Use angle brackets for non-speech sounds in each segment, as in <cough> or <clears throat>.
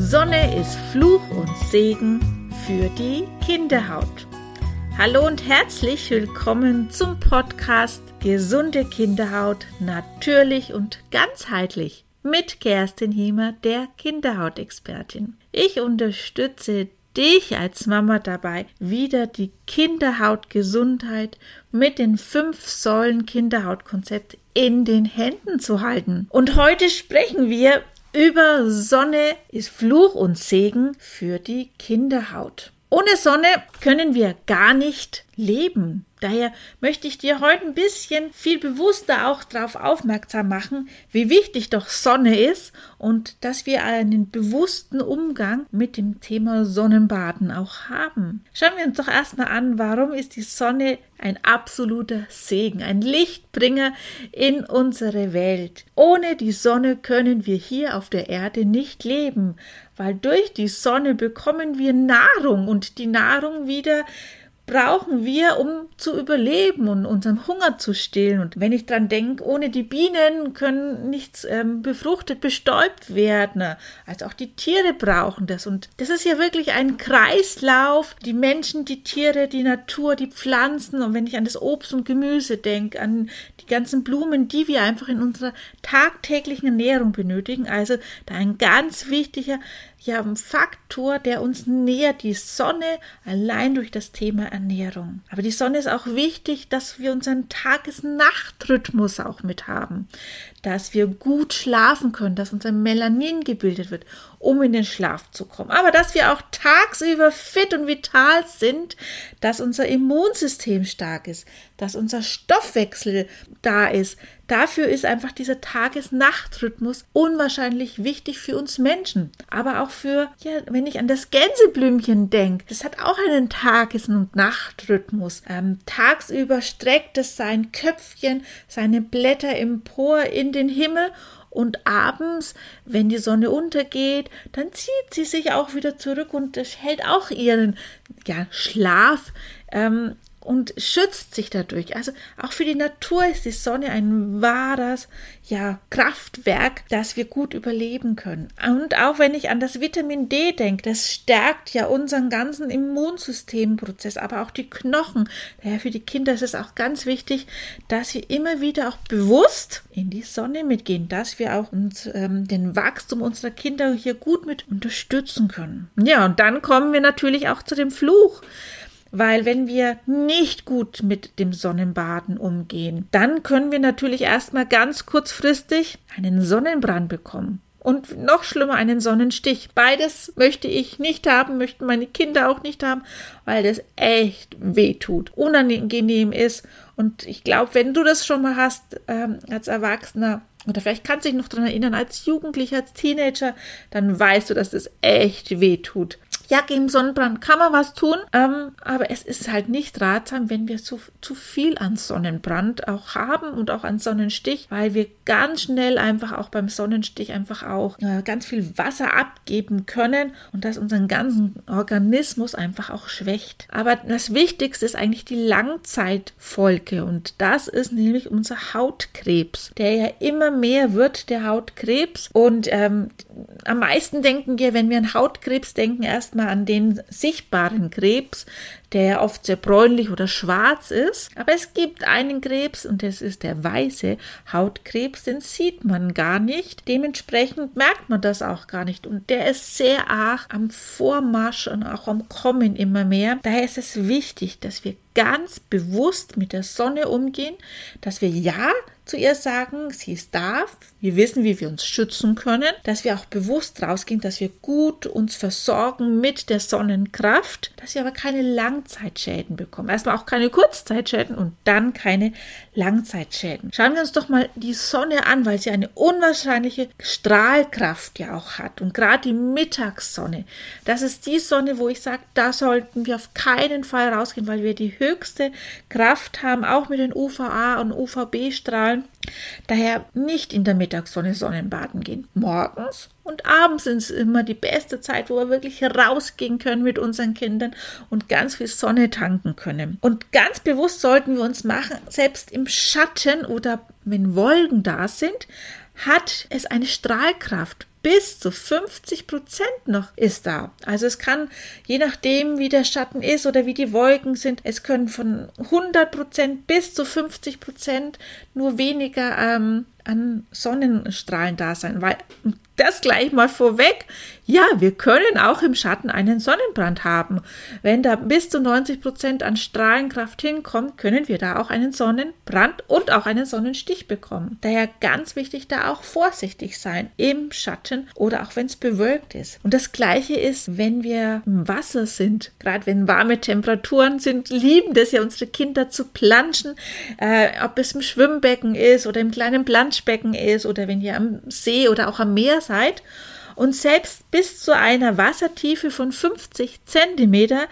Sonne ist Fluch und Segen für die Kinderhaut. Hallo und herzlich willkommen zum Podcast Gesunde Kinderhaut natürlich und ganzheitlich mit Kerstin Hiemer, der Kinderhautexpertin. Ich unterstütze dich als Mama dabei, wieder die Kinderhautgesundheit mit den fünf Säulen Kinderhautkonzept in den Händen zu halten. Und heute sprechen wir über Sonne ist Fluch und Segen für die Kinderhaut. Ohne Sonne können wir gar nicht leben. Daher möchte ich dir heute ein bisschen viel bewusster auch darauf aufmerksam machen, wie wichtig doch Sonne ist und dass wir einen bewussten Umgang mit dem Thema Sonnenbaden auch haben. Schauen wir uns doch erstmal an, warum ist die Sonne ein absoluter Segen, ein Lichtbringer in unsere Welt. Ohne die Sonne können wir hier auf der Erde nicht leben, weil durch die Sonne bekommen wir Nahrung und die Nahrung wieder brauchen wir, um zu überleben und unseren Hunger zu stillen. Und wenn ich dran denke, ohne die Bienen können nichts ähm, befruchtet, bestäubt werden. Also auch die Tiere brauchen das. Und das ist ja wirklich ein Kreislauf. Die Menschen, die Tiere, die Natur, die Pflanzen. Und wenn ich an das Obst und Gemüse denke, an die ganzen Blumen, die wir einfach in unserer tagtäglichen Ernährung benötigen. Also da ein ganz wichtiger ja ein Faktor, der uns nähert, die Sonne allein durch das Thema Ernährung. Aber die Sonne ist auch wichtig, dass wir unseren Tages-Nacht-Rhythmus auch mit haben, dass wir gut schlafen können, dass unser Melanin gebildet wird, um in den Schlaf zu kommen. Aber dass wir auch tagsüber fit und vital sind, dass unser Immunsystem stark ist, dass unser Stoffwechsel da ist. Dafür ist einfach dieser Tages-Nacht-Rhythmus unwahrscheinlich wichtig für uns Menschen. Aber auch für, ja, wenn ich an das Gänseblümchen denke, das hat auch einen Tages- und Nachtrhythmus. Ähm, tagsüber streckt es sein Köpfchen, seine Blätter empor in den Himmel und abends, wenn die Sonne untergeht, dann zieht sie sich auch wieder zurück und hält auch ihren ja, Schlaf ähm, und schützt sich dadurch. Also auch für die Natur ist die Sonne ein wahres ja, Kraftwerk, dass wir gut überleben können. Und auch wenn ich an das Vitamin D denke, das stärkt ja unseren ganzen Immunsystemprozess, aber auch die Knochen. Daher für die Kinder ist es auch ganz wichtig, dass wir immer wieder auch bewusst in die Sonne mitgehen, dass wir auch uns ähm, den Wachstum unserer Kinder hier gut mit unterstützen können. Ja, und dann kommen wir natürlich auch zu dem Fluch. Weil wenn wir nicht gut mit dem Sonnenbaden umgehen, dann können wir natürlich erstmal ganz kurzfristig einen Sonnenbrand bekommen. Und noch schlimmer einen Sonnenstich. Beides möchte ich nicht haben, möchten meine Kinder auch nicht haben, weil das echt weh tut, unangenehm ist. Und ich glaube, wenn du das schon mal hast ähm, als Erwachsener, oder vielleicht kannst du dich noch daran erinnern, als Jugendlicher, als Teenager, dann weißt du, dass das echt weh tut ja, gegen Sonnenbrand kann man was tun, ähm, aber es ist halt nicht ratsam, wenn wir zu, zu viel an Sonnenbrand auch haben und auch an Sonnenstich, weil wir ganz schnell einfach auch beim Sonnenstich einfach auch äh, ganz viel Wasser abgeben können und das unseren ganzen Organismus einfach auch schwächt. Aber das Wichtigste ist eigentlich die Langzeitfolge und das ist nämlich unser Hautkrebs, der ja immer mehr wird, der Hautkrebs und ähm, am meisten denken wir, wenn wir an Hautkrebs denken, erstmal an den sichtbaren Krebs, der oft sehr bräunlich oder schwarz ist. Aber es gibt einen Krebs und das ist der weiße Hautkrebs, den sieht man gar nicht. Dementsprechend merkt man das auch gar nicht. Und der ist sehr arg am Vormarsch und auch am Kommen immer mehr. Daher ist es wichtig, dass wir ganz bewusst mit der Sonne umgehen, dass wir ja zu ihr sagen, sie ist da, wir wissen, wie wir uns schützen können, dass wir auch bewusst rausgehen, dass wir gut uns versorgen mit der Sonnenkraft, dass wir aber keine Langzeitschäden bekommen. Erstmal auch keine Kurzzeitschäden und dann keine Langzeitschäden. Schauen wir uns doch mal die Sonne an, weil sie eine unwahrscheinliche Strahlkraft ja auch hat. Und gerade die Mittagssonne, das ist die Sonne, wo ich sage, da sollten wir auf keinen Fall rausgehen, weil wir die höchste Kraft haben, auch mit den UVA und UVB-Strahlen. Daher nicht in der Mittagssonne Sonnenbaden gehen. Morgens und abends ist immer die beste Zeit, wo wir wirklich rausgehen können mit unseren Kindern und ganz viel Sonne tanken können. Und ganz bewusst sollten wir uns machen, selbst im Schatten oder wenn Wolken da sind, hat es eine Strahlkraft bis zu 50 Prozent noch ist da. Also es kann, je nachdem, wie der Schatten ist oder wie die Wolken sind, es können von 100 Prozent bis zu 50 Prozent nur weniger ähm, an Sonnenstrahlen da sein, weil das gleich mal vorweg. Ja, wir können auch im Schatten einen Sonnenbrand haben. Wenn da bis zu 90 Prozent an Strahlenkraft hinkommt, können wir da auch einen Sonnenbrand und auch einen Sonnenstich bekommen. Daher ganz wichtig, da auch vorsichtig sein im Schatten oder auch wenn es bewölkt ist. Und das Gleiche ist, wenn wir im Wasser sind, gerade wenn warme Temperaturen sind, lieben das ja unsere Kinder zu planschen, äh, ob es im Schwimmbecken ist oder im kleinen Planschbecken ist oder wenn ihr am See oder auch am Meer seid und selbst bis zu einer Wassertiefe von 50 Zentimeter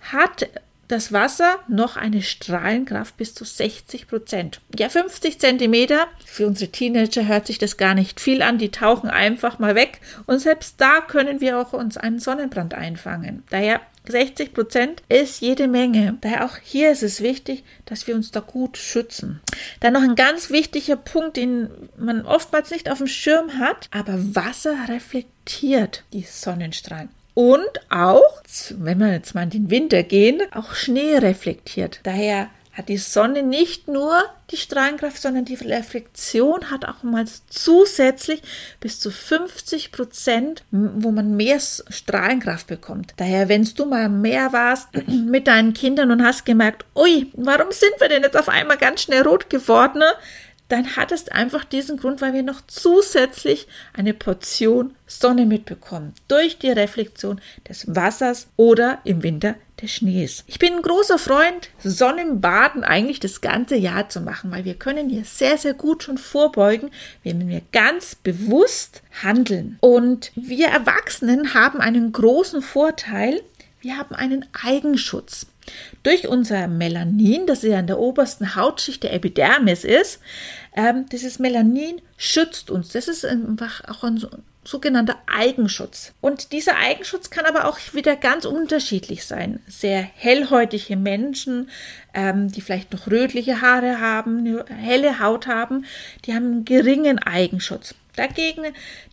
hat das Wasser noch eine Strahlenkraft bis zu 60 Prozent. Ja, 50 Zentimeter. Für unsere Teenager hört sich das gar nicht viel an. Die tauchen einfach mal weg. Und selbst da können wir auch uns einen Sonnenbrand einfangen. Daher 60 Prozent ist jede Menge. Daher auch hier ist es wichtig, dass wir uns da gut schützen. Dann noch ein ganz wichtiger Punkt, den man oftmals nicht auf dem Schirm hat, aber Wasser reflektiert die Sonnenstrahlen. Und auch, wenn wir jetzt mal in den Winter gehen, auch Schnee reflektiert. Daher hat die Sonne nicht nur die Strahlenkraft, sondern die Reflexion hat auch mal zusätzlich bis zu 50 Prozent, wo man mehr Strahlenkraft bekommt. Daher, wenn du mal mehr warst <clears throat> mit deinen Kindern und hast gemerkt, ui, warum sind wir denn jetzt auf einmal ganz schnell rot geworden? Dann hat es einfach diesen Grund, weil wir noch zusätzlich eine Portion Sonne mitbekommen durch die Reflexion des Wassers oder im Winter des Schnees. Ich bin ein großer Freund, Sonnenbaden eigentlich das ganze Jahr zu machen, weil wir können hier sehr, sehr gut schon vorbeugen, wenn wir ganz bewusst handeln. Und wir Erwachsenen haben einen großen Vorteil, wir haben einen Eigenschutz. Durch unser Melanin, das ja in der obersten Hautschicht der Epidermis ist, ähm, dieses Melanin schützt uns. Das ist einfach auch ein sogenannter Eigenschutz. Und dieser Eigenschutz kann aber auch wieder ganz unterschiedlich sein. Sehr hellhäutige Menschen, ähm, die vielleicht noch rötliche Haare haben, helle Haut haben, die haben einen geringen Eigenschutz. Dagegen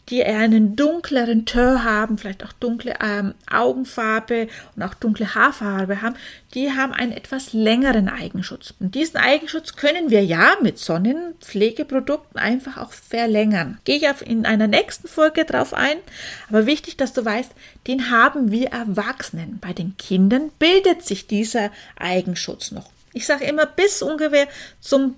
die eher einen dunkleren Teint haben, vielleicht auch dunkle ähm, Augenfarbe und auch dunkle Haarfarbe haben, die haben einen etwas längeren Eigenschutz. Und diesen Eigenschutz können wir ja mit Sonnenpflegeprodukten einfach auch verlängern. Gehe ich in einer nächsten Folge drauf ein. Aber wichtig, dass du weißt, den haben wir Erwachsenen. Bei den Kindern bildet sich dieser Eigenschutz noch. Ich sage immer, bis ungefähr zum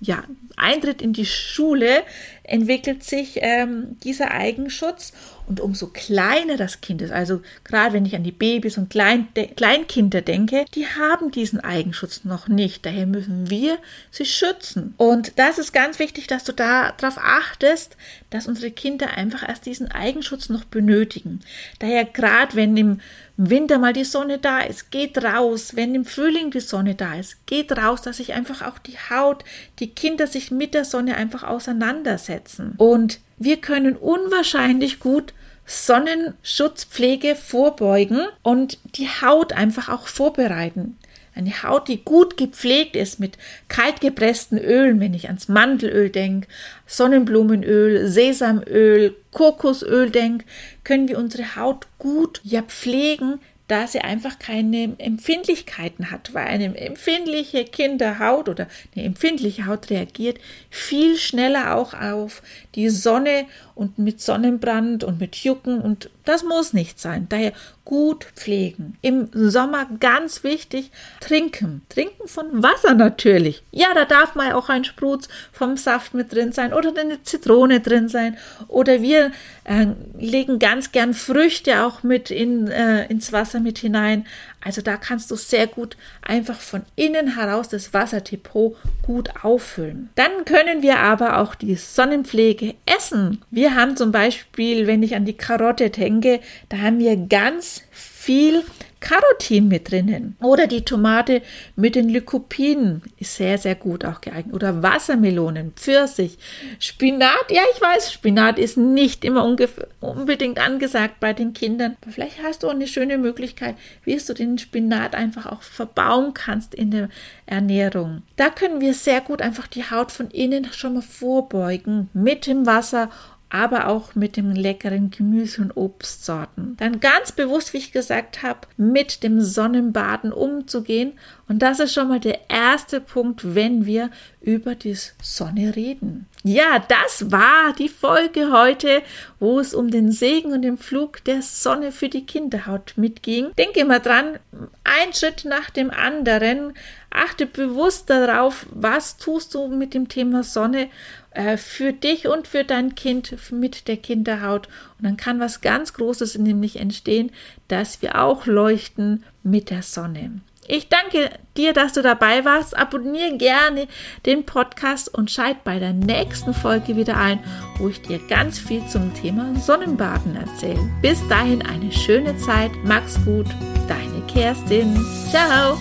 ja, Eintritt in die Schule entwickelt sich ähm, dieser Eigenschutz und umso kleiner das Kind ist, also gerade wenn ich an die Babys und Klein de Kleinkinder denke, die haben diesen Eigenschutz noch nicht. Daher müssen wir sie schützen. Und das ist ganz wichtig, dass du da darauf achtest, dass unsere Kinder einfach erst diesen Eigenschutz noch benötigen. Daher gerade wenn im Winter mal die Sonne da ist, geht raus. Wenn im Frühling die Sonne da ist, geht raus, dass sich einfach auch die Haut, die Kinder sich mit der Sonne einfach auseinandersetzen. Und wir können unwahrscheinlich gut Sonnenschutzpflege vorbeugen und die Haut einfach auch vorbereiten. Eine Haut, die gut gepflegt ist mit kaltgepressten Ölen, wenn ich ans Mandelöl denke, Sonnenblumenöl, Sesamöl, Kokosöl denke, können wir unsere Haut gut ja pflegen, da sie einfach keine Empfindlichkeiten hat, weil eine empfindliche Kinderhaut oder eine empfindliche Haut reagiert viel schneller auch auf die Sonne und mit Sonnenbrand und mit Jucken und das muss nicht sein. Daher gut pflegen. Im Sommer ganz wichtig, trinken. Trinken von Wasser natürlich. Ja, da darf mal auch ein Sprutz vom Saft mit drin sein oder eine Zitrone drin sein. Oder wir äh, legen ganz gern Früchte auch mit in, äh, ins Wasser mit hinein. Also da kannst du sehr gut einfach von innen heraus das Wasserdepot gut auffüllen. Dann können wir aber auch die Sonnenpflege essen. Wir haben zum Beispiel, wenn ich an die Karotte denke, da haben wir ganz viel Carotin mit drinnen. Oder die Tomate mit den Lycopinen ist sehr, sehr gut auch geeignet. Oder Wassermelonen, Pfirsich, Spinat. Ja, ich weiß, Spinat ist nicht immer unbedingt angesagt bei den Kindern. Aber vielleicht hast du auch eine schöne Möglichkeit, wie du den Spinat einfach auch verbauen kannst in der Ernährung. Da können wir sehr gut einfach die Haut von innen schon mal vorbeugen mit dem Wasser aber auch mit dem leckeren Gemüse- und Obstsorten. Dann ganz bewusst, wie ich gesagt habe, mit dem Sonnenbaden umzugehen. Und das ist schon mal der erste Punkt, wenn wir über die Sonne reden. Ja, das war die Folge heute, wo es um den Segen und den Flug der Sonne für die Kinderhaut mitging. Denke mal dran, ein Schritt nach dem anderen. Achte bewusst darauf, was tust du mit dem Thema Sonne äh, für dich und für dein Kind mit der Kinderhaut. Und dann kann was ganz Großes nämlich entstehen, dass wir auch leuchten mit der Sonne. Ich danke dir, dass du dabei warst. Abonniere gerne den Podcast und schalt bei der nächsten Folge wieder ein, wo ich dir ganz viel zum Thema Sonnenbaden erzähle. Bis dahin eine schöne Zeit. Mach's gut. Deine Kerstin. Ciao.